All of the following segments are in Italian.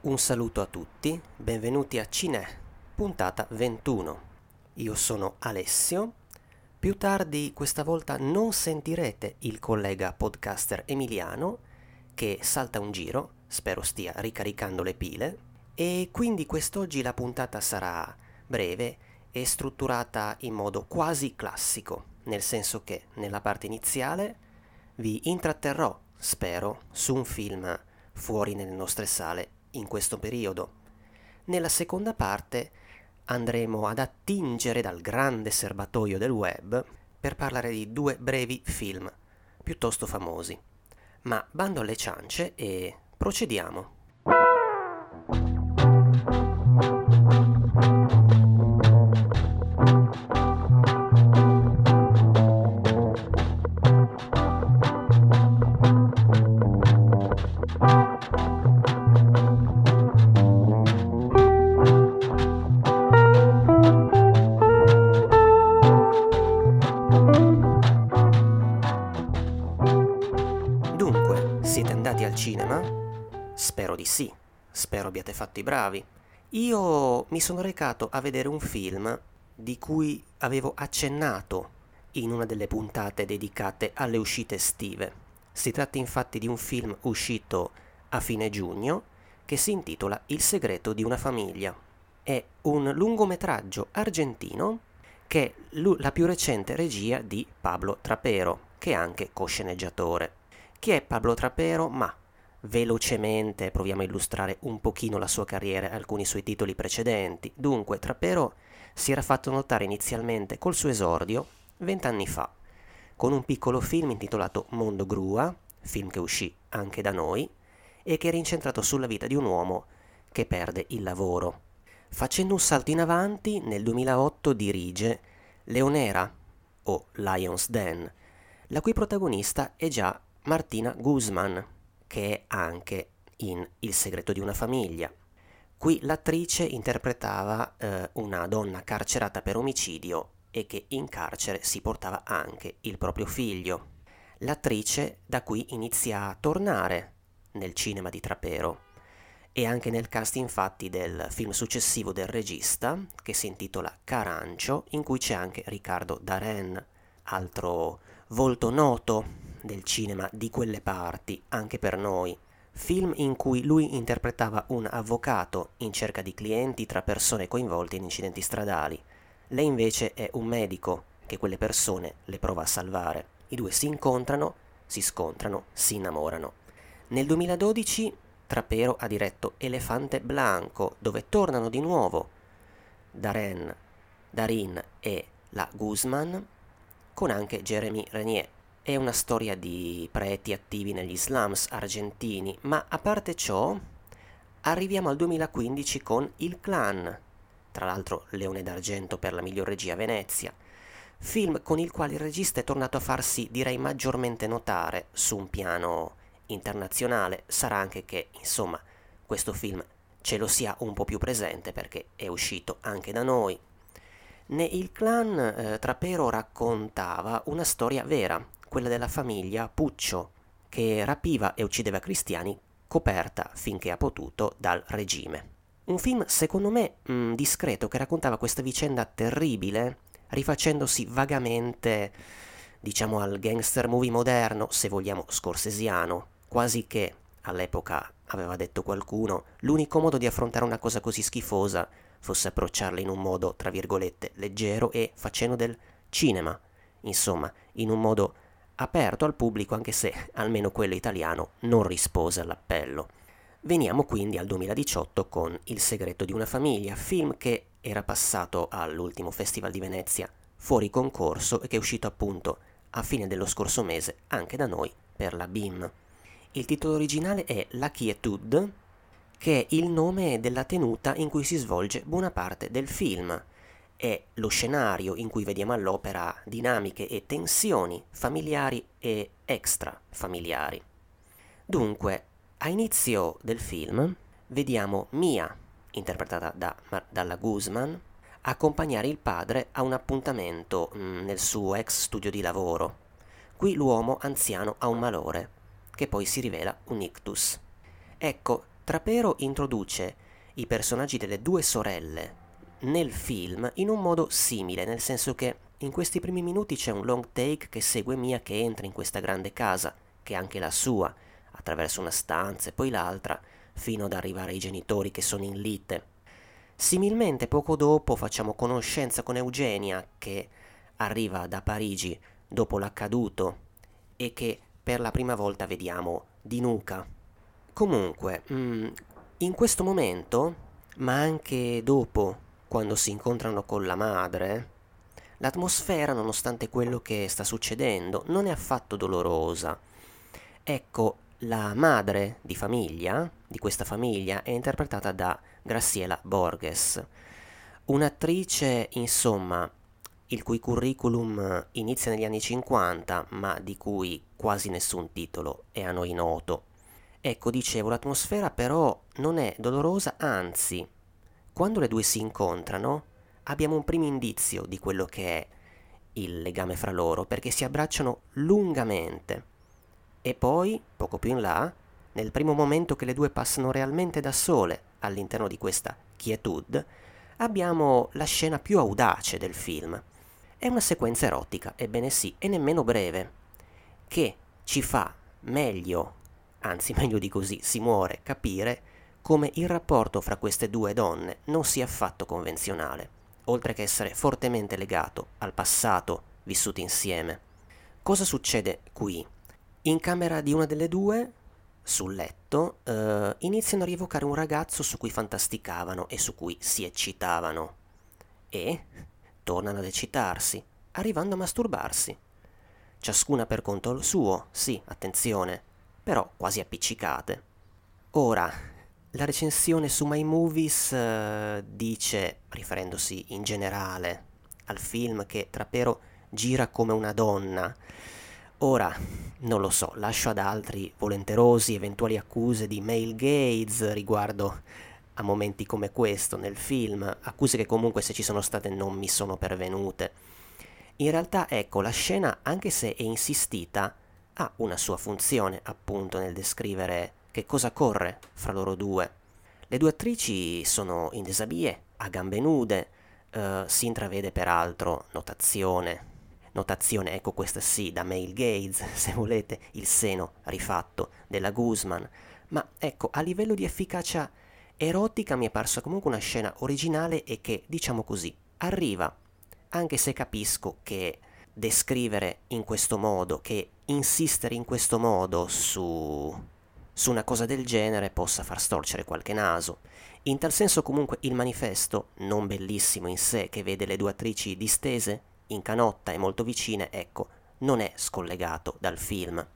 Un saluto a tutti, benvenuti a Cine, puntata 21. Io sono Alessio. Più tardi questa volta non sentirete il collega podcaster Emiliano che salta un giro, spero stia ricaricando le pile, e quindi quest'oggi la puntata sarà breve e strutturata in modo quasi classico, nel senso che nella parte iniziale vi intratterrò, spero, su un film fuori nelle nostre sale in questo periodo. Nella seconda parte andremo ad attingere dal grande serbatoio del web per parlare di due brevi film piuttosto famosi. Ma bando alle ciance e procediamo. Sì, spero abbiate fatto i bravi. Io mi sono recato a vedere un film di cui avevo accennato in una delle puntate dedicate alle uscite estive. Si tratta infatti di un film uscito a fine giugno che si intitola Il segreto di una famiglia. È un lungometraggio argentino che è la più recente regia di Pablo Trapero, che è anche cosceneggiatore. Chi è Pablo Trapero? Ma velocemente proviamo a illustrare un pochino la sua carriera e alcuni suoi titoli precedenti. Dunque, Trapero si era fatto notare inizialmente col suo esordio vent'anni fa, con un piccolo film intitolato Mondo Grua, film che uscì anche da noi, e che era incentrato sulla vita di un uomo che perde il lavoro. Facendo un salto in avanti, nel 2008 dirige Leonera, o Lion's Den, la cui protagonista è già Martina Guzman, che è anche in Il segreto di una famiglia. Qui l'attrice interpretava eh, una donna carcerata per omicidio e che in carcere si portava anche il proprio figlio. L'attrice da qui inizia a tornare nel cinema di Trapero e anche nel cast infatti del film successivo del regista che si intitola Carancio in cui c'è anche Riccardo Daren, altro volto noto del cinema di quelle parti, anche per noi. Film in cui lui interpretava un avvocato in cerca di clienti tra persone coinvolte in incidenti stradali. Lei invece è un medico che quelle persone le prova a salvare. I due si incontrano, si scontrano, si innamorano. Nel 2012 Trapero ha diretto Elefante Blanco, dove tornano di nuovo Darren, Darin e la Guzman, con anche Jeremy Renier. È una storia di preti attivi negli slums argentini, ma a parte ciò, arriviamo al 2015 con Il Clan, tra l'altro Leone d'Argento per la miglior regia a Venezia, film con il quale il regista è tornato a farsi, direi, maggiormente notare su un piano internazionale. Sarà anche che, insomma, questo film ce lo sia un po' più presente perché è uscito anche da noi. Ne il clan eh, Trapero raccontava una storia vera, quella della famiglia Puccio, che rapiva e uccideva cristiani, coperta finché ha potuto dal regime. Un film, secondo me, mh, mm, discreto, che raccontava questa vicenda terribile, rifacendosi vagamente, diciamo, al gangster movie moderno, se vogliamo scorsesiano, quasi che, all'epoca aveva detto qualcuno, l'unico modo di affrontare una cosa così schifosa fosse approcciarla in un modo, tra virgolette, leggero e facendo del cinema, insomma, in un modo aperto al pubblico anche se, almeno quello italiano, non rispose all'appello. Veniamo quindi al 2018 con Il segreto di una famiglia, film che era passato all'ultimo Festival di Venezia fuori concorso e che è uscito appunto a fine dello scorso mese anche da noi per la BIM. Il titolo originale è La Quietud, che è il nome della tenuta in cui si svolge buona parte del film, è lo scenario in cui vediamo all'opera dinamiche e tensioni familiari e extrafamiliari. Dunque, a inizio del film vediamo Mia, interpretata da, dalla Guzman, accompagnare il padre a un appuntamento mh, mm, nel suo ex studio di lavoro. Qui l'uomo anziano ha un malore, che poi si rivela un ictus. Ecco, Trapero introduce i personaggi delle due sorelle nel film in un modo simile, nel senso che in questi primi minuti c'è un long take che segue Mia che entra in questa grande casa, che è anche la sua, attraverso una stanza e poi l'altra, fino ad arrivare ai genitori che sono in lite. Similmente poco dopo facciamo conoscenza con Eugenia che arriva da Parigi dopo l'accaduto e che per la prima volta vediamo di nuca. Comunque, mm, in questo momento, ma anche dopo, quando si incontrano con la madre, l'atmosfera, nonostante quello che sta succedendo, non è affatto dolorosa. Ecco, la madre di famiglia, di questa famiglia, è interpretata da Graciela Borges, un'attrice, insomma, il cui curriculum inizia negli anni 50, ma di cui quasi nessun titolo è a noi noto. Ecco, dicevo, l'atmosfera però non è dolorosa, anzi, quando le due si incontrano, abbiamo un primo indizio di quello che è il legame fra loro, perché si abbracciano lungamente. E poi, poco più in là, nel primo momento che le due passano realmente da sole all'interno di questa quietud, abbiamo la scena più audace del film. È una sequenza erotica, ebbene sì, e nemmeno breve, che ci fa meglio, anzi meglio di così, si muore capire come il rapporto fra queste due donne non sia affatto convenzionale, oltre che essere fortemente legato al passato vissuto insieme. Cosa succede qui? In camera di una delle due, sul letto, eh, iniziano a rievocare un ragazzo su cui fantasticavano e su cui si eccitavano. E tornano ad eccitarsi, arrivando a masturbarsi. Ciascuna per conto suo, sì, attenzione, però quasi appiccicate. Ora, la recensione su My Movies uh, dice, riferendosi in generale al film, che Trapero gira come una donna. Ora, non lo so, lascio ad altri volenterosi eventuali accuse di male gaze riguardo a momenti come questo nel film, accuse che comunque se ci sono state non mi sono pervenute. In realtà, ecco, la scena, anche se è insistita, ha una sua funzione appunto nel descrivere che cosa corre fra loro due. Le due attrici sono in desabie, a gambe nude, uh, si intravede peraltro notazione, notazione, ecco questa sì, da male gaze, se volete, il seno rifatto della Guzman, ma ecco, a livello di efficacia erotica mi è parsa comunque una scena originale e che, diciamo così, arriva, anche se capisco che descrivere in questo modo, che insistere in questo modo su, su una cosa del genere possa far storcere qualche naso. In tal senso comunque il manifesto, non bellissimo in sé, che vede le due attrici distese, in canotta e molto vicine, ecco, non è scollegato dal film.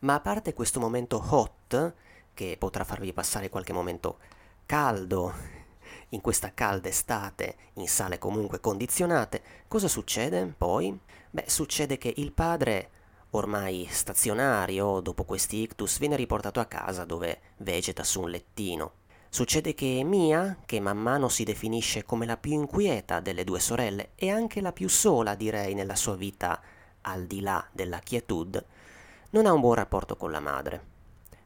Ma a parte questo momento hot, che potrà farvi passare qualche momento caldo in questa calda estate in sale comunque condizionate, cosa succede poi? Beh, succede che il padre, ormai stazionario dopo questi ictus, viene riportato a casa dove vegeta su un lettino. Succede che Mia, che man mano si definisce come la più inquieta delle due sorelle e anche la più sola, direi, nella sua vita al di là della quietud, non ha un buon rapporto con la madre.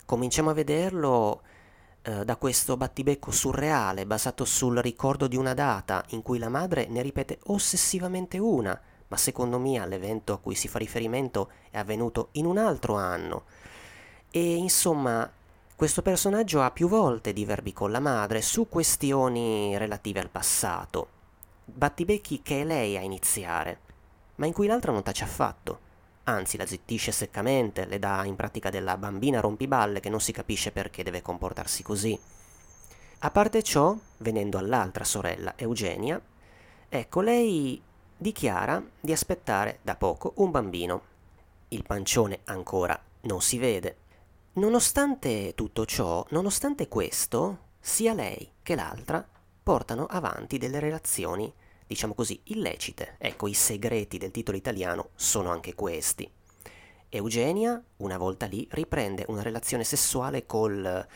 Cominciamo a vederlo eh, da questo battibecco surreale basato sul ricordo di una data in cui la madre ne ripete ossessivamente una, ma secondo me l'evento a cui si fa riferimento è avvenuto in un altro anno. E insomma, questo personaggio ha più volte diverbi con la madre su questioni relative al passato, battibecchi che è lei a iniziare, ma in cui l'altra non tace affatto anzi la zittisce seccamente, le dà in pratica della bambina rompiballe che non si capisce perché deve comportarsi così. A parte ciò, venendo all'altra sorella, Eugenia, ecco, lei dichiara di aspettare da poco un bambino. Il pancione ancora non si vede. Nonostante tutto ciò, nonostante questo, sia lei che l'altra portano avanti delle relazioni diciamo così, illecite. Ecco, i segreti del titolo italiano sono anche questi. Eugenia, una volta lì, riprende una relazione sessuale col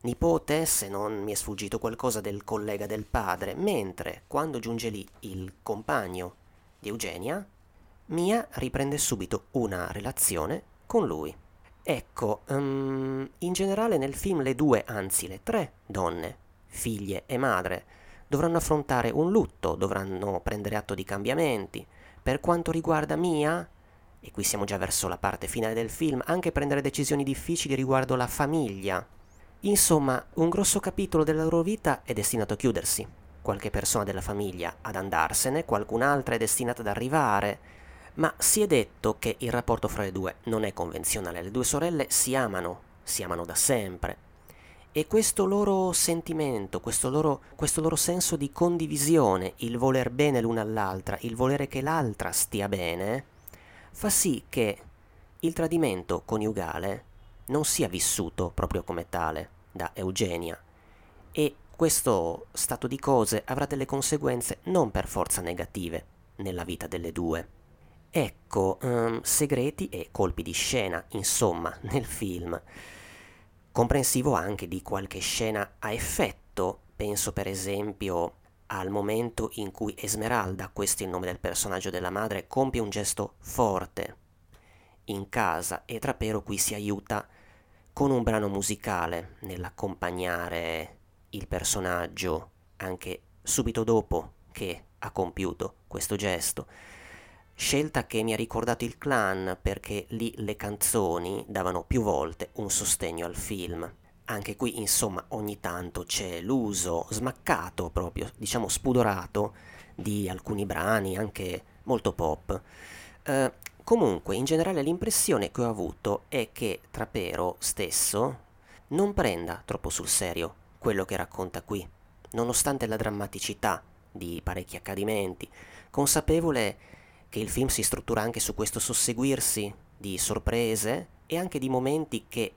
nipote, se non mi è sfuggito qualcosa del collega del padre, mentre quando giunge lì il compagno di Eugenia, Mia riprende subito una relazione con lui. Ecco, um, in generale nel film le due, anzi le tre donne, figlie e madre, dovranno affrontare un lutto, dovranno prendere atto di cambiamenti. Per quanto riguarda Mia, e qui siamo già verso la parte finale del film, anche prendere decisioni difficili riguardo la famiglia. Insomma, un grosso capitolo della loro vita è destinato a chiudersi. Qualche persona della famiglia ad andarsene, qualcun'altra è destinata ad arrivare, ma si è detto che il rapporto fra le due non è convenzionale, le due sorelle si amano, si amano da sempre. E questo loro sentimento, questo loro, questo loro senso di condivisione, il voler bene l'una all'altra, il volere che l'altra stia bene, fa sì che il tradimento coniugale non sia vissuto proprio come tale da Eugenia e questo stato di cose avrà delle conseguenze non per forza negative nella vita delle due. Ecco, um, segreti e colpi di scena, insomma, nel film. Comprensivo anche di qualche scena a effetto, penso per esempio al momento in cui Esmeralda, questo è il nome del personaggio della madre, compie un gesto forte in casa e Trapero qui si aiuta con un brano musicale nell'accompagnare il personaggio anche subito dopo che ha compiuto questo gesto scelta che mi ha ricordato il clan perché lì le canzoni davano più volte un sostegno al film. Anche qui, insomma, ogni tanto c'è l'uso smaccato, proprio, diciamo spudorato, di alcuni brani, anche molto pop. Eh, comunque, in generale l'impressione che ho avuto è che Trapero stesso non prenda troppo sul serio quello che racconta qui, nonostante la drammaticità di parecchi accadimenti, consapevole che il film si struttura anche su questo susseguirsi di sorprese e anche di momenti che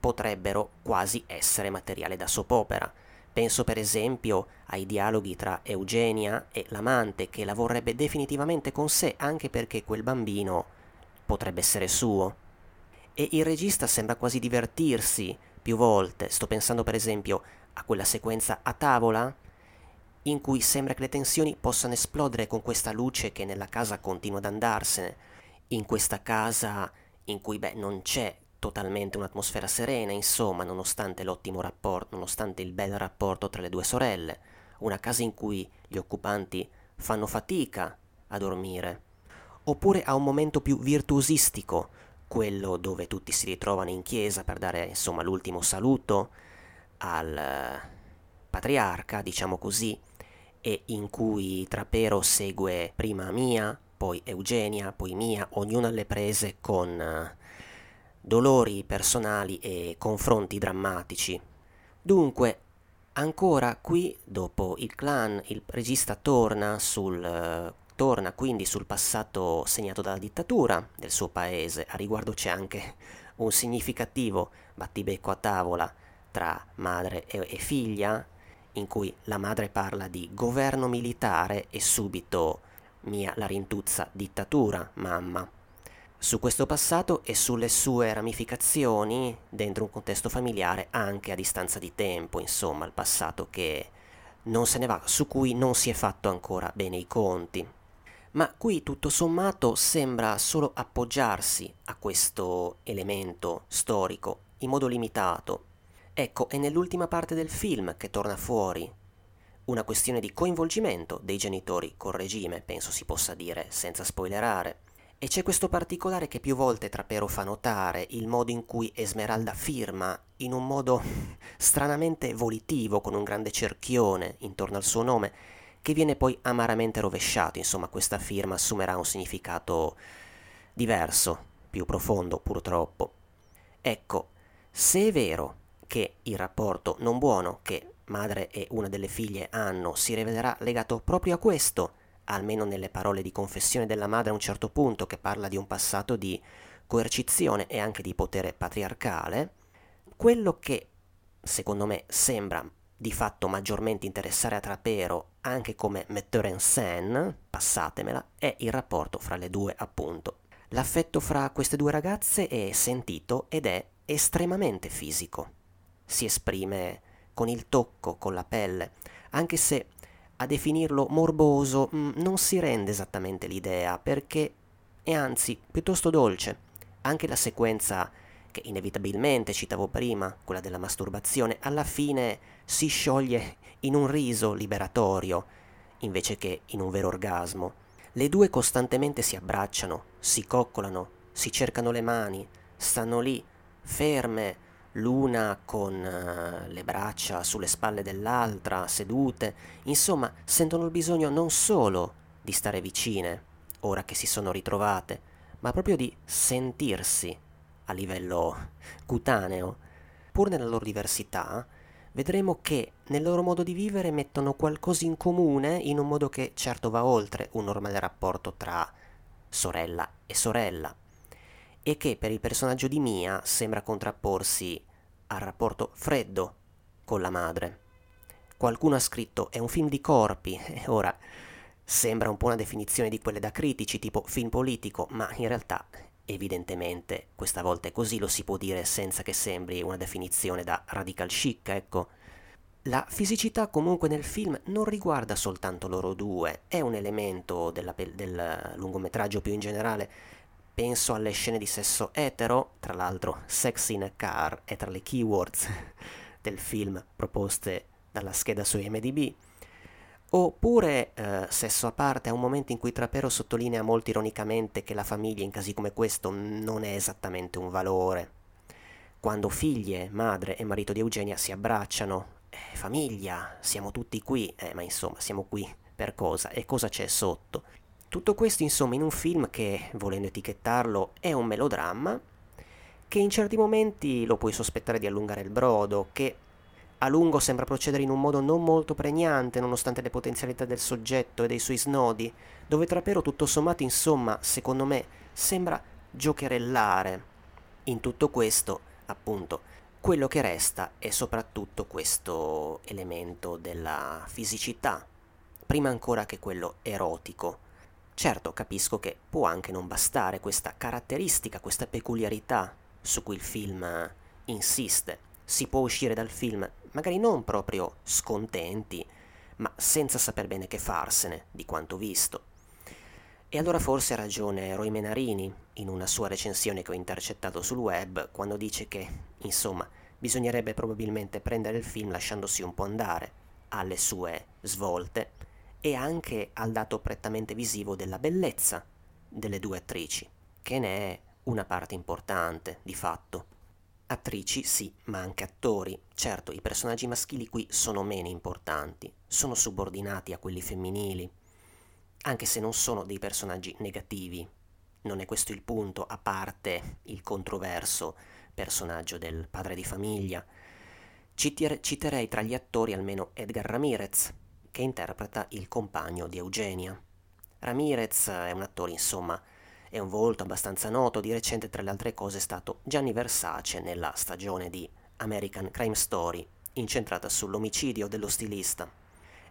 potrebbero quasi essere materiale da soap opera. Penso per esempio ai dialoghi tra Eugenia e l'amante che la vorrebbe definitivamente con sé anche perché quel bambino potrebbe essere suo. E il regista sembra quasi divertirsi più volte. Sto pensando per esempio a quella sequenza a tavola in cui sembra che le tensioni possano esplodere con questa luce che nella casa continua ad andarsene, in questa casa in cui beh, non c'è totalmente un'atmosfera serena, insomma, nonostante l'ottimo rapporto, nonostante il bel rapporto tra le due sorelle, una casa in cui gli occupanti fanno fatica a dormire, oppure a un momento più virtuosistico, quello dove tutti si ritrovano in chiesa per dare insomma l'ultimo saluto al patriarca, diciamo così, e in cui Trapero segue prima Mia, poi Eugenia, poi Mia, ognuno alle prese con eh, dolori personali e confronti drammatici. Dunque, ancora qui, dopo il clan, il regista torna sul torna quindi sul passato segnato dalla dittatura del suo paese. A riguardo c'è anche un significativo battibecco a tavola tra madre e, e figlia, in cui la madre parla di governo militare e subito Mia la rintuzza dittatura, mamma. Su questo passato e sulle sue ramificazioni dentro un contesto familiare anche a distanza di tempo, insomma, il passato che non se ne va, su cui non si è fatto ancora bene i conti. Ma qui tutto sommato sembra solo appoggiarsi a questo elemento storico in modo limitato, Ecco, è nell'ultima parte del film che torna fuori una questione di coinvolgimento dei genitori col regime, penso si possa dire senza spoilerare. E c'è questo particolare che più volte Trapero fa notare, il modo in cui Esmeralda firma, in un modo stranamente volitivo, con un grande cerchione intorno al suo nome, che viene poi amaramente rovesciato, insomma questa firma assumerà un significato diverso, più profondo purtroppo. Ecco, se è vero che il rapporto non buono che madre e una delle figlie hanno si rivelerà legato proprio a questo, almeno nelle parole di confessione della madre a un certo punto che parla di un passato di coercizione e anche di potere patriarcale, quello che secondo me sembra di fatto maggiormente interessare a Trapero anche come metteur en scène, passatemela, è il rapporto fra le due appunto. L'affetto fra queste due ragazze è sentito ed è estremamente fisico si esprime con il tocco, con la pelle, anche se a definirlo morboso mm, non si rende esattamente l'idea, perché è anzi piuttosto dolce. Anche la sequenza che inevitabilmente citavo prima, quella della masturbazione, alla fine si scioglie in un riso liberatorio, invece che in un vero orgasmo. Le due costantemente si abbracciano, si coccolano, si cercano le mani, stanno lì, ferme, l'una con uh, le braccia sulle spalle dell'altra, sedute, insomma, sentono il bisogno non solo di stare vicine, ora che si sono ritrovate, ma proprio di sentirsi a livello cutaneo. Pur nella loro diversità, vedremo che nel loro modo di vivere mettono qualcosa in comune in un modo che certo va oltre un normale rapporto tra sorella e sorella e che per il personaggio di Mia sembra contrapporsi al rapporto freddo con la madre. Qualcuno ha scritto è un film di corpi e ora sembra un po' una definizione di quelle da critici tipo film politico, ma in realtà evidentemente questa volta è così, lo si può dire senza che sembri una definizione da radical chic, ecco. La fisicità comunque nel film non riguarda soltanto loro due, è un elemento della, del lungometraggio più in generale, penso alle scene di sesso etero, tra l'altro sex in a car è tra le keywords del film proposte dalla scheda su IMDb, oppure eh, sesso a parte, è un momento in cui Trapero sottolinea molto ironicamente che la famiglia in casi come questo non è esattamente un valore. Quando figlie, madre e marito di Eugenia si abbracciano, eh, famiglia, siamo tutti qui, eh, ma insomma siamo qui per cosa e cosa c'è sotto. Tutto questo insomma in un film che, volendo etichettarlo, è un melodramma, che in certi momenti lo puoi sospettare di allungare il brodo, che a lungo sembra procedere in un modo non molto pregnante nonostante le potenzialità del soggetto e dei suoi snodi, dove Trapero tutto sommato insomma, secondo me, sembra giocherellare. In tutto questo, appunto, quello che resta è soprattutto questo elemento della fisicità, prima ancora che quello erotico, Certo, capisco che può anche non bastare questa caratteristica, questa peculiarità su cui il film insiste. Si può uscire dal film magari non proprio scontenti, ma senza saper bene che farsene di quanto visto. E allora forse ha ragione Roy Menarini in una sua recensione che ho intercettato sul web quando dice che, insomma, bisognerebbe probabilmente prendere il film lasciandosi un po' andare alle sue svolte e anche al dato prettamente visivo della bellezza delle due attrici, che ne è una parte importante, di fatto. Attrici sì, ma anche attori. Certo, i personaggi maschili qui sono meno importanti, sono subordinati a quelli femminili, anche se non sono dei personaggi negativi. Non è questo il punto, a parte il controverso personaggio del padre di famiglia. Citerei tra gli attori almeno Edgar Ramirez, che interpreta il compagno di Eugenia. Ramirez è un attore, insomma, è un volto abbastanza noto, di recente tra le altre cose è stato Gianni Versace nella stagione di American Crime Story, incentrata sull'omicidio dello stilista.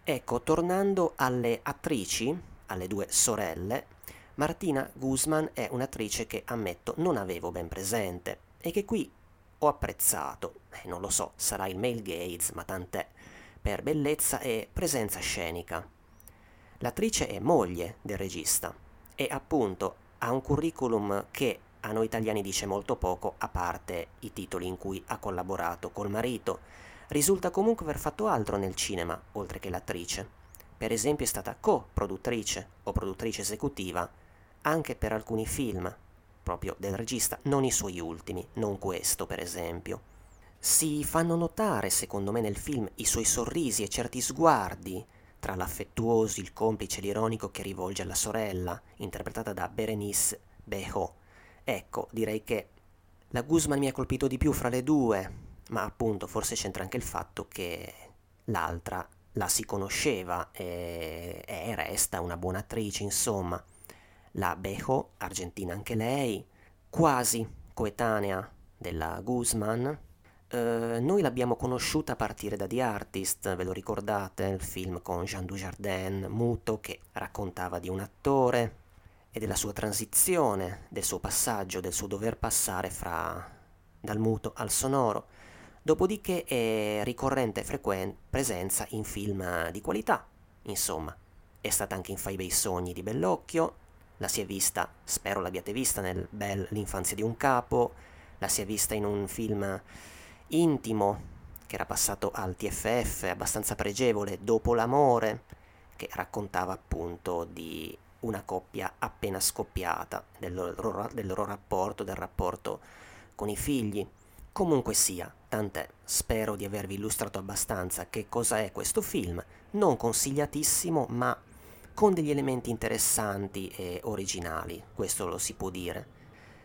Ecco, tornando alle attrici, alle due sorelle, Martina Guzman è un'attrice che ammetto non avevo ben presente e che qui ho apprezzato. Eh, non lo so, sarà il male gaze, ma tant'è per bellezza e presenza scenica. L'attrice è moglie del regista e appunto ha un curriculum che a noi italiani dice molto poco, a parte i titoli in cui ha collaborato col marito. Risulta comunque aver fatto altro nel cinema, oltre che l'attrice. Per esempio è stata co-produttrice o produttrice esecutiva anche per alcuni film, proprio del regista, non i suoi ultimi, non questo per esempio. Si fanno notare, secondo me, nel film i suoi sorrisi e certi sguardi, tra l'affettuoso, il complice e l'ironico che rivolge alla sorella, interpretata da Berenice Beho. Ecco, direi che la Guzman mi ha colpito di più fra le due, ma appunto forse c'entra anche il fatto che l'altra la si conosceva e, e resta una buona attrice, insomma. La Beho, argentina anche lei, quasi coetanea della Guzman, Uh, noi l'abbiamo conosciuta a partire da The Artist, ve lo ricordate, il film con Jean Dujardin, muto, che raccontava di un attore e della sua transizione, del suo passaggio, del suo dover passare fra dal muto al sonoro. Dopodiché è ricorrente e frequente presenza in film di qualità, insomma. È stata anche in Fai bei sogni di Bellocchio, la si è vista, spero l'abbiate vista nel bel L'infanzia di un capo, la si è vista in un film intimo che era passato al TFF, abbastanza pregevole, Dopo l'amore, che raccontava appunto di una coppia appena scoppiata, del loro, del loro rapporto, del rapporto con i figli. Comunque sia, tant'è, spero di avervi illustrato abbastanza che cosa è questo film, non consigliatissimo, ma con degli elementi interessanti e originali, questo lo si può dire.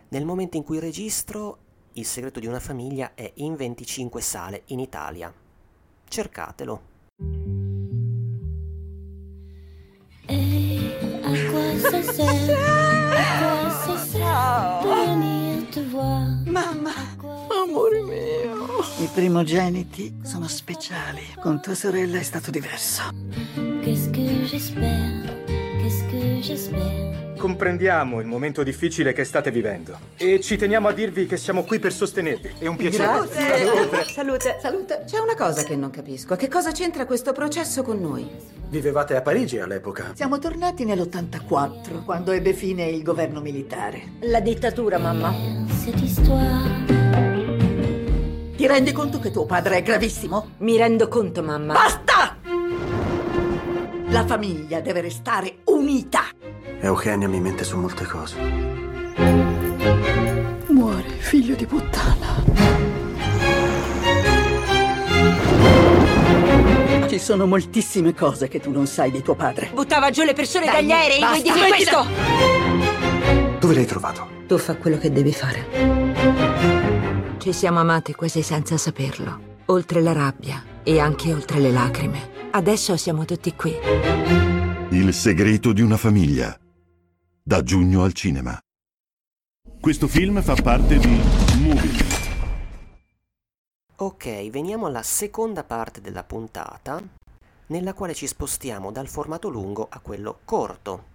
Nel momento in cui registro, Il segreto di una famiglia è in 25 sale in Italia. Cercatelo. Et à quoi ça sert À quoi ça sert de venir te voir Mamma, amore mio. I primogeniti sono speciali. Con tua sorella è stato diverso. Qu'est-ce que j'espère Qu'est-ce que j'espère Comprendiamo il momento difficile che state vivendo e ci teniamo a dirvi che siamo qui per sostenervi. È un piacere. Salute. Salute. Salute. C'è una cosa che non capisco. Che cosa c'entra questo processo con noi? Vivevate a Parigi all'epoca. Siamo tornati nell'84, quando ebbe fine il governo militare. La dittatura, mamma. Ti rendi conto che tuo padre è gravissimo? Mi rendo conto, mamma. Basta! La famiglia deve restare unita. Eugenia mi mente su molte cose. Muore, figlio di puttana. Ci sono moltissime cose che tu non sai di tuo padre. Buttava giù le persone Dai, dagli aerei, vuoi dire questo? Dove l'hai trovato? Tu fa quello che devi fare. Ci siamo amati quasi senza saperlo. Oltre la rabbia e anche oltre le lacrime. Adesso siamo tutti qui. Il segreto di una famiglia. Da giugno al cinema. Questo film fa parte di Movie. Ok, veniamo alla seconda parte della puntata, nella quale ci spostiamo dal formato lungo a quello corto.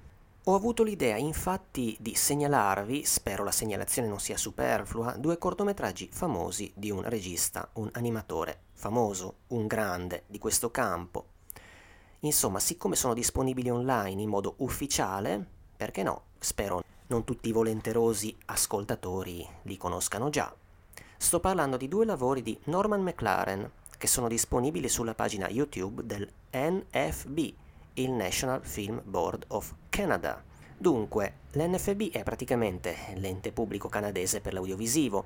Ho avuto l'idea infatti di segnalarvi, spero la segnalazione non sia superflua, due cortometraggi famosi di un regista, un animatore famoso, un grande di questo campo. Insomma, siccome sono disponibili online in modo ufficiale, perché no, spero non tutti i volenterosi ascoltatori li conoscano già. Sto parlando di due lavori di Norman McLaren che sono disponibili sulla pagina YouTube del NFB, il National Film Board of Canada. Dunque, l'NFB è praticamente l'ente pubblico canadese per l'audiovisivo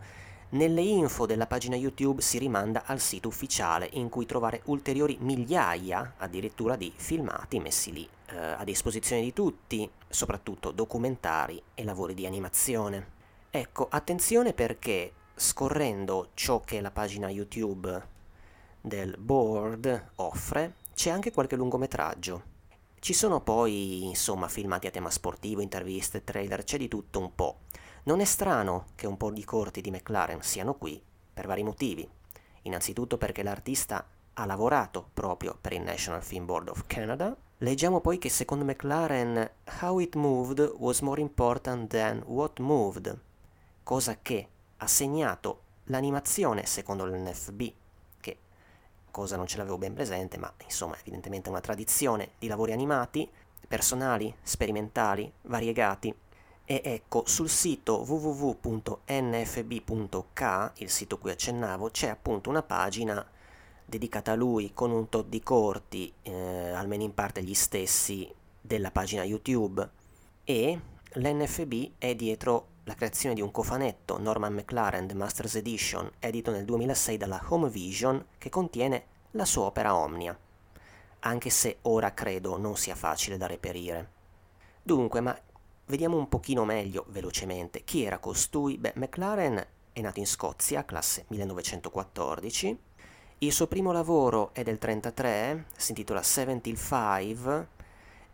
nelle info della pagina YouTube si rimanda al sito ufficiale in cui trovare ulteriori migliaia addirittura di filmati messi lì eh, a disposizione di tutti, soprattutto documentari e lavori di animazione. Ecco, attenzione perché scorrendo ciò che la pagina YouTube del board offre, c'è anche qualche lungometraggio. Ci sono poi, insomma, filmati a tema sportivo, interviste, trailer, c'è di tutto un po'. Non è strano che un po' di corti di McLaren siano qui per vari motivi. Innanzitutto perché l'artista ha lavorato proprio per il National Film Board of Canada. Leggiamo poi che secondo McLaren How it moved was more important than what moved, cosa che ha segnato l'animazione secondo l'NFB, cosa non ce l'avevo ben presente, ma insomma evidentemente una tradizione di lavori animati, personali, sperimentali, variegati, e ecco, sul sito www.nfb.k, il sito cui accennavo, c'è appunto una pagina dedicata a lui con un tot di corti, eh, almeno in parte gli stessi, della pagina YouTube. E l'NFB è dietro la creazione di un cofanetto Norman McLaren The Masters Edition, edito nel 2006 dalla Home Vision, che contiene la sua opera Omnia, anche se ora credo non sia facile da reperire. Dunque, ma Vediamo un pochino meglio, velocemente, chi era costui. Beh, McLaren è nato in Scozia, classe 1914. Il suo primo lavoro è del 1933, si intitola 75,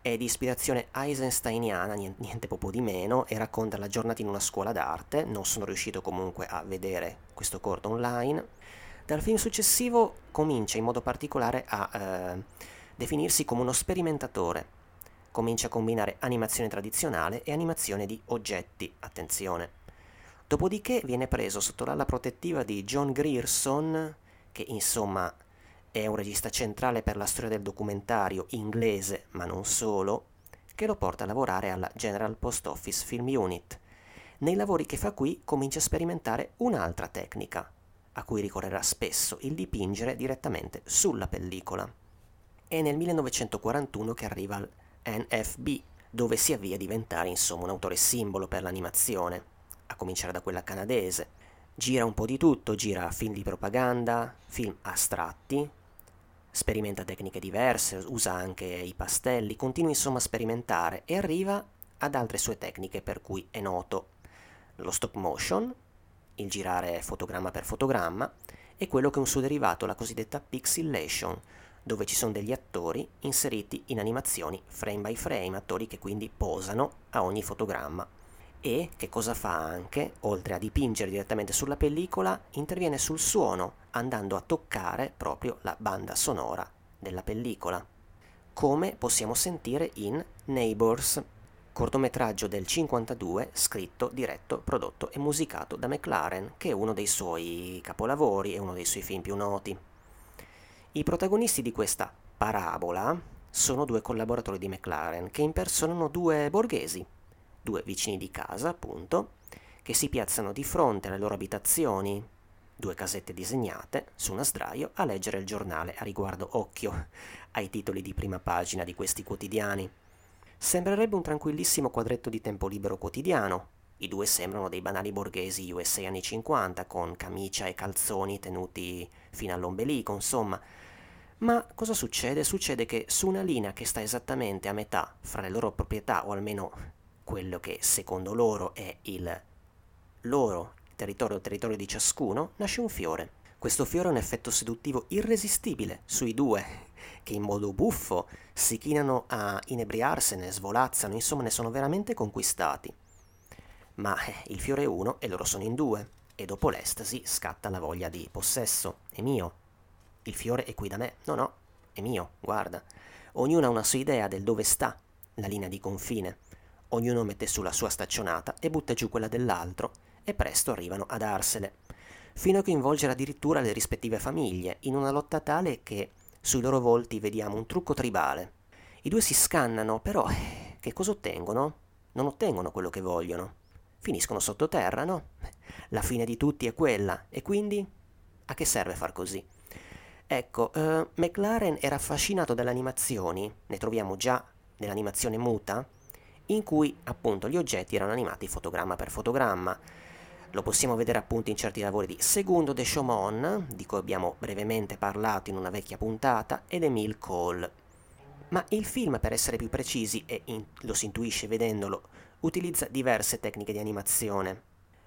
è di ispirazione eisensteiniana, niente, niente proprio di meno, e racconta la giornata in una scuola d'arte. Non sono riuscito comunque a vedere questo corto online. Dal film successivo comincia in modo particolare a eh, definirsi come uno sperimentatore comincia a combinare animazione tradizionale e animazione di oggetti, attenzione. Dopodiché viene preso sotto l'ala protettiva di John Grierson, che insomma è un regista centrale per la storia del documentario inglese, ma non solo, che lo porta a lavorare alla General Post Office Film Unit. Nei lavori che fa qui comincia a sperimentare un'altra tecnica, a cui ricorrerà spesso, il dipingere direttamente sulla pellicola. È nel 1941 che arriva al NFB, dove si avvia a diventare insomma un autore simbolo per l'animazione, a cominciare da quella canadese. Gira un po' di tutto, gira film di propaganda, film astratti, sperimenta tecniche diverse, usa anche i pastelli, continua insomma a sperimentare e arriva ad altre sue tecniche per cui è noto lo stop motion, il girare fotogramma per fotogramma, e quello che è un suo derivato, la cosiddetta pixelation, dove ci sono degli attori inseriti in animazioni frame by frame, attori che quindi posano a ogni fotogramma. E che cosa fa anche, oltre a dipingere direttamente sulla pellicola, interviene sul suono, andando a toccare proprio la banda sonora della pellicola, come possiamo sentire in Neighbors, cortometraggio del 52 scritto, diretto, prodotto e musicato da McLaren, che è uno dei suoi capolavori e uno dei suoi film più noti. I protagonisti di questa parabola sono due collaboratori di McLaren che impersonano due borghesi, due vicini di casa, appunto, che si piazzano di fronte alle loro abitazioni, due casette disegnate, su una sdraio, a leggere il giornale. A riguardo, occhio ai titoli di prima pagina di questi quotidiani. Sembrerebbe un tranquillissimo quadretto di tempo libero quotidiano. I due sembrano dei banali borghesi USA anni 50, con camicia e calzoni tenuti fino all'ombelico, insomma. Ma cosa succede? Succede che su una linea che sta esattamente a metà fra le loro proprietà, o almeno quello che secondo loro è il loro territorio, il territorio di ciascuno, nasce un fiore. Questo fiore ha un effetto seduttivo irresistibile sui due, che in modo buffo si chinano a inebriarsene, svolazzano, insomma ne sono veramente conquistati. Ma eh, il fiore è uno e loro sono in due, e dopo l'estasi scatta la voglia di possesso. È mio. Il fiore è qui da me. No, no, è mio, guarda. Ognuno ha una sua idea del dove sta la linea di confine. Ognuno mette su la sua staccionata e butta giù quella dell'altro e presto arrivano a darsele, fino a coinvolgere addirittura le rispettive famiglie in una lotta tale che sui loro volti vediamo un trucco tribale. I due si scannano, però eh, che cosa ottengono? Non ottengono quello che vogliono. Finiscono sottoterra, no? La fine di tutti è quella, e quindi a che serve far così? Ecco, uh, McLaren era affascinato dalle animazioni, ne troviamo già nell'animazione muta, in cui appunto gli oggetti erano animati fotogramma per fotogramma. Lo possiamo vedere appunto in certi lavori di Segundo de Chaumont, di cui abbiamo brevemente parlato in una vecchia puntata, ed Emile Cole. Ma il film, per essere più precisi, e in, lo si intuisce vedendolo, utilizza diverse tecniche di animazione.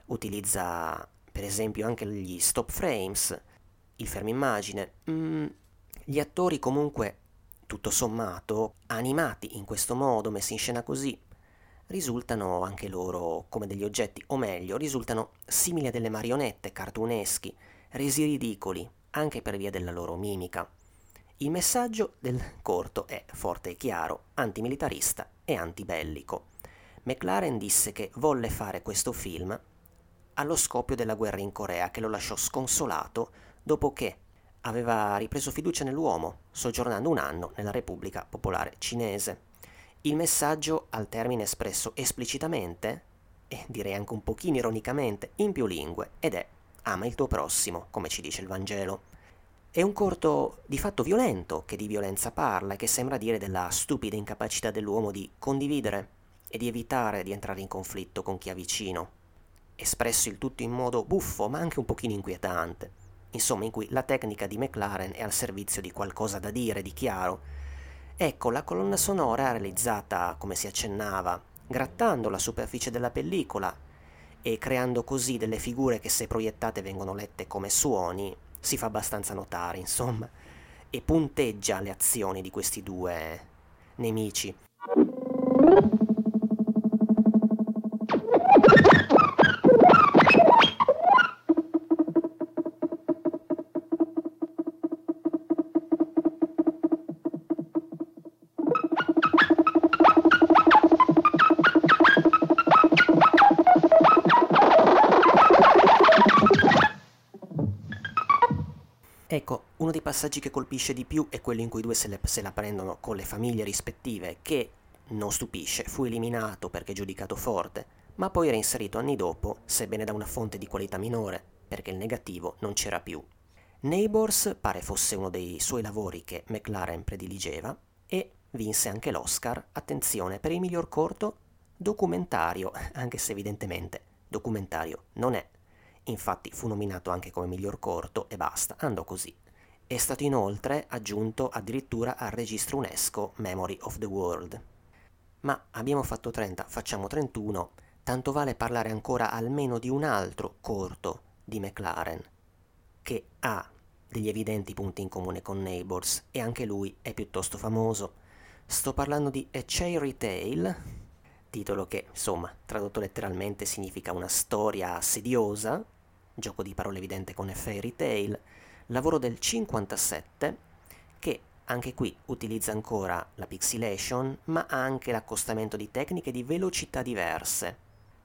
Utilizza per esempio anche gli stop frames, il fermo immagine. Mm, gli attori comunque, tutto sommato, animati in questo modo, messi in scena così, risultano anche loro come degli oggetti, o meglio, risultano simili a delle marionette cartuneschi, resi ridicoli anche per via della loro mimica. Il messaggio del corto è forte e chiaro, antimilitarista e antibellico. McLaren disse che volle fare questo film allo scoppio della guerra in Corea che lo lasciò sconsolato dopo che aveva ripreso fiducia nell'uomo, soggiornando un anno nella Repubblica Popolare Cinese. Il messaggio, al termine espresso esplicitamente, e direi anche un pochino ironicamente, in più lingue, ed è ama il tuo prossimo, come ci dice il Vangelo. È un corto di fatto violento che di violenza parla e che sembra dire della stupida incapacità dell'uomo di condividere e di evitare di entrare in conflitto con chi ha vicino. Espresso il tutto in modo buffo ma anche un pochino inquietante. Insomma, in cui la tecnica di McLaren è al servizio di qualcosa da dire, di chiaro, Ecco, la colonna sonora realizzata, come si accennava, grattando la superficie della pellicola e creando così delle figure che se proiettate vengono lette come suoni, si fa abbastanza notare, insomma, e punteggia le azioni di questi due nemici. Passaggi che colpisce di più è quello in cui i due se, le, se la prendono con le famiglie rispettive, che non stupisce, fu eliminato perché giudicato forte, ma poi reinserito anni dopo, sebbene da una fonte di qualità minore, perché il negativo non c'era più. Neighbors pare fosse uno dei suoi lavori che McLaren prediligeva e vinse anche l'Oscar, attenzione, per il miglior corto documentario, anche se evidentemente documentario non è. Infatti fu nominato anche come miglior corto e basta, andò così. È stato inoltre aggiunto addirittura al registro UNESCO Memory of the World. Ma abbiamo fatto 30, facciamo 31, tanto vale parlare ancora almeno di un altro corto di McLaren, che ha degli evidenti punti in comune con Neighbors e anche lui è piuttosto famoso. Sto parlando di A Cherry Tale, titolo che, insomma, tradotto letteralmente significa una storia assediosa, gioco di parole evidente con a fairy tale, lavoro del 57 che anche qui utilizza ancora la pixelation, ma anche l'accostamento di tecniche di velocità diverse,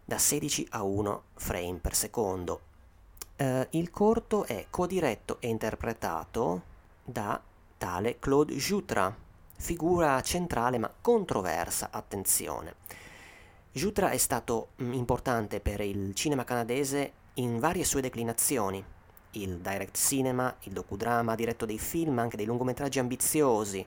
da 16 a 1 frame per secondo. Uh, il corto è codiretto e interpretato da tale Claude Jutra, figura centrale ma controversa, attenzione. Jutra è stato mm, importante per il cinema canadese in varie sue declinazioni. Il direct cinema, il docudrama, ha diretto dei film, anche dei lungometraggi ambiziosi.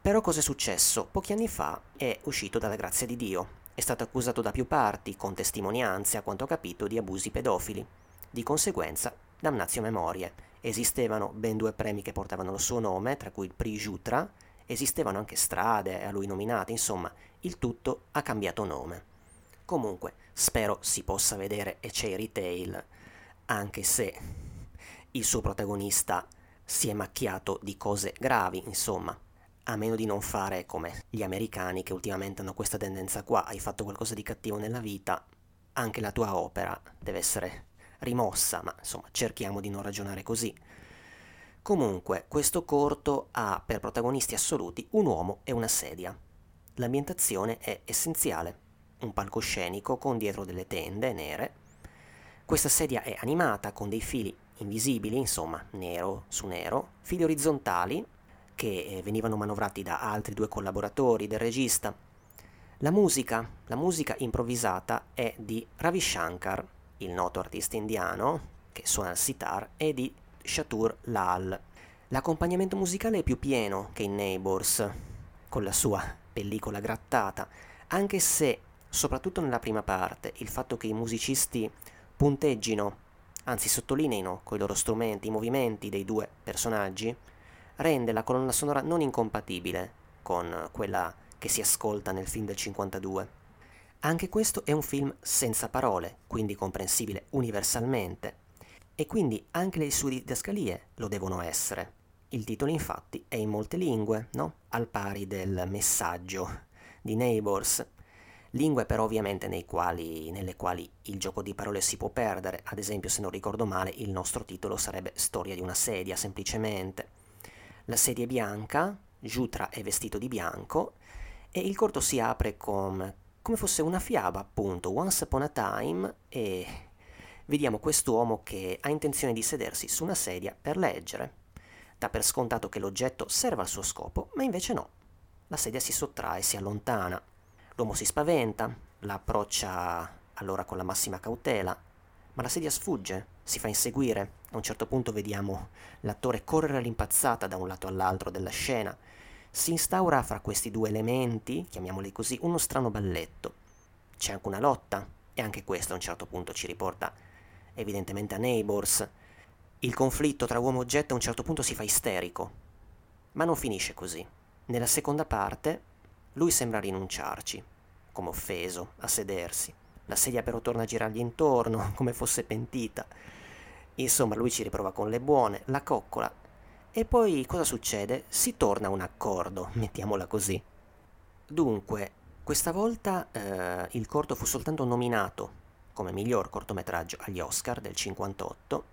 Però cosa è successo? Pochi anni fa è uscito dalla grazia di Dio. È stato accusato da più parti, con testimonianze, a quanto ho capito, di abusi pedofili. Di conseguenza, damnazio memorie. Esistevano ben due premi che portavano il suo nome, tra cui il Prix Jutra, esistevano anche strade a lui nominate, insomma, il tutto ha cambiato nome. Comunque, spero si possa vedere A Cherry Tale, anche se il suo protagonista si è macchiato di cose gravi, insomma, a meno di non fare come gli americani che ultimamente hanno questa tendenza qua, hai fatto qualcosa di cattivo nella vita, anche la tua opera deve essere rimossa, ma insomma cerchiamo di non ragionare così. Comunque, questo corto ha per protagonisti assoluti un uomo e una sedia. L'ambientazione è essenziale, un palcoscenico con dietro delle tende nere. Questa sedia è animata con dei fili invisibili, insomma, nero su nero, fili orizzontali che eh, venivano manovrati da altri due collaboratori del regista. La musica, la musica improvvisata è di Ravi Shankar, il noto artista indiano che suona il sitar, e di Chatur Lal. L'accompagnamento musicale è più pieno che in Neighbors, con la sua pellicola grattata, anche se, soprattutto nella prima parte, il fatto che i musicisti punteggino, anzi sottolineino con i loro strumenti i movimenti dei due personaggi, rende la colonna sonora non incompatibile con quella che si ascolta nel film del 52. Anche questo è un film senza parole, quindi comprensibile universalmente, e quindi anche le sue didascalie lo devono essere. Il titolo infatti è in molte lingue, no? Al pari del messaggio di Neighbors. Lingue però ovviamente quali, nelle quali il gioco di parole si può perdere, ad esempio se non ricordo male il nostro titolo sarebbe Storia di una sedia semplicemente. La sedia è bianca, Jutra è vestito di bianco e il corto si apre con, come fosse una fiaba appunto, Once Upon a Time e vediamo quest'uomo che ha intenzione di sedersi su una sedia per leggere. Dà per scontato che l'oggetto serva al suo scopo, ma invece no. La sedia si sottrae, si allontana. L'uomo si spaventa, la approccia allora con la massima cautela, ma la sedia sfugge, si fa inseguire. A un certo punto vediamo l'attore correre all'impazzata da un lato all'altro della scena. Si instaura fra questi due elementi, chiamiamoli così, uno strano balletto. C'è anche una lotta, e anche questo a un certo punto ci riporta evidentemente a Neighbors. Il conflitto tra uomo e oggetto a un certo punto si fa isterico. Ma non finisce così. Nella seconda parte lui sembra rinunciarci, come offeso, a sedersi. La sedia però torna a girargli intorno, come fosse pentita. Insomma, lui ci riprova con le buone, la coccola. E poi cosa succede? Si torna a un accordo, mettiamola così. Dunque, questa volta eh, il corto fu soltanto nominato come miglior cortometraggio agli Oscar del 58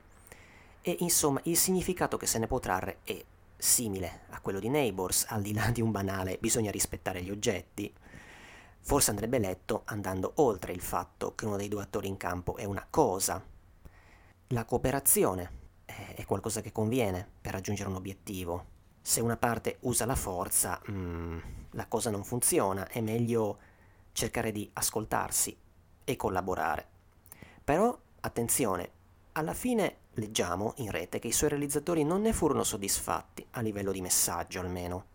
e insomma il significato che se ne può trarre è simile a quello di Neighbors, al di là di un banale bisogna rispettare gli oggetti. Forse andrebbe letto andando oltre il fatto che uno dei due attori in campo è una cosa. La cooperazione è qualcosa che conviene per raggiungere un obiettivo. Se una parte usa la forza, mm, la cosa non funziona, è meglio cercare di ascoltarsi e collaborare. Però, attenzione, alla fine leggiamo in rete che i suoi realizzatori non ne furono soddisfatti, a livello di messaggio almeno,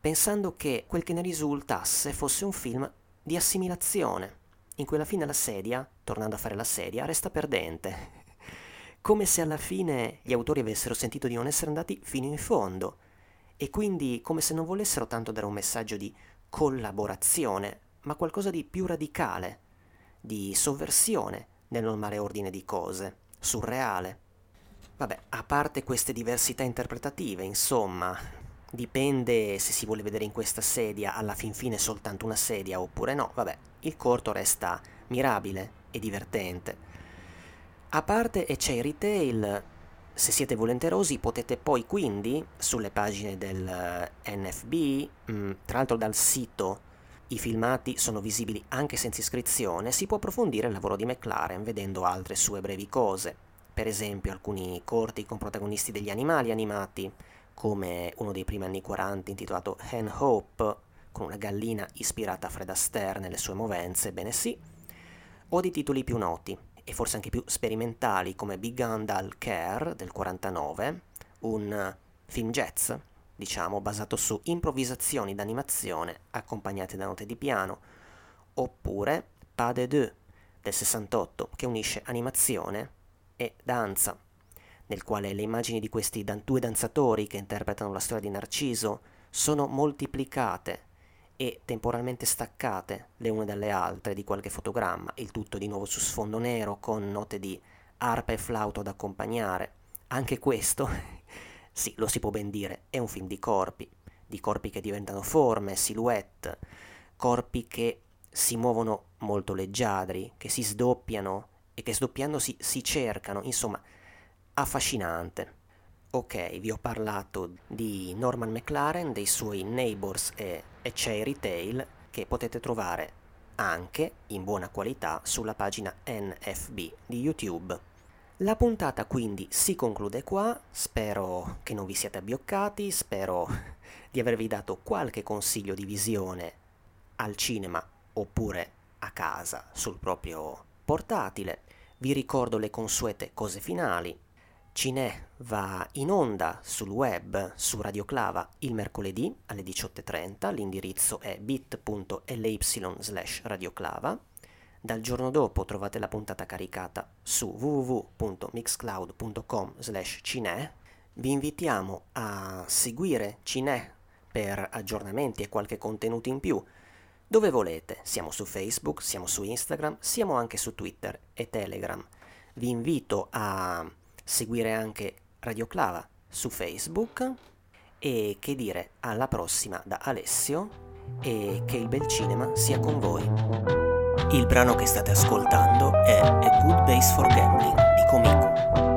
pensando che quel che ne risultasse fosse un film di assimilazione, in cui alla fine la sedia, tornando a fare la sedia, resta perdente. Come se alla fine gli autori avessero sentito di non essere andati fino in fondo, e quindi come se non volessero tanto dare un messaggio di collaborazione, ma qualcosa di più radicale, di sovversione nel normale ordine di cose, surreale. Vabbè, a parte queste diversità interpretative, insomma, dipende se si vuole vedere in questa sedia alla fin fine soltanto una sedia oppure no, vabbè, il corto resta mirabile e divertente. A parte e c'è il retail, se siete volenterosi potete poi quindi sulle pagine del eh, NFB, mh, mm, tra l'altro dal sito i filmati sono visibili anche senza iscrizione, si può approfondire il lavoro di McLaren vedendo altre sue brevi cose per esempio alcuni corti con protagonisti degli animali animati, come uno dei primi anni 40 intitolato Hen Hope, con una gallina ispirata a Fred Astaire nelle sue movenze, bene sì, o di titoli più noti, e forse anche più sperimentali, come Big Gandal Care del 49, un film jazz, diciamo, basato su improvvisazioni d'animazione accompagnate da note di piano, oppure Pas de deux del 68, che unisce animazione e Danza, nel quale le immagini di questi dan- due danzatori che interpretano la storia di Narciso sono moltiplicate e temporalmente staccate le une dalle altre di qualche fotogramma, il tutto di nuovo su sfondo nero con note di arpa e flauto ad accompagnare. Anche questo, sì, lo si può ben dire, è un film di corpi, di corpi che diventano forme, silhouette, corpi che si muovono molto leggiadri, che si sdoppiano e che sdoppiandosi si cercano, insomma, affascinante. Ok, vi ho parlato di Norman McLaren, dei suoi Neighbors e, e Cherry Tale che potete trovare anche in buona qualità sulla pagina NFB di YouTube. La puntata quindi si conclude qua, spero che non vi siate abbioccati, spero di avervi dato qualche consiglio di visione al cinema oppure a casa sul proprio portatile. Vi ricordo le consuete cose finali. Cinè va in onda sul web su Radio Clava il mercoledì alle 18.30, l'indirizzo è bit.ly slash radioclava. Dal giorno dopo trovate la puntata caricata su www.mixcloud.com slash cinè. Vi invitiamo a seguire Cinè per aggiornamenti e qualche contenuto in più dove volete. Siamo su Facebook, siamo su Instagram, siamo anche su Twitter e Telegram. Vi invito a seguire anche Radio Clava su Facebook e che dire alla prossima da Alessio e che il bel cinema sia con voi. Il brano che state ascoltando è A Good Base for Gambling di Comico.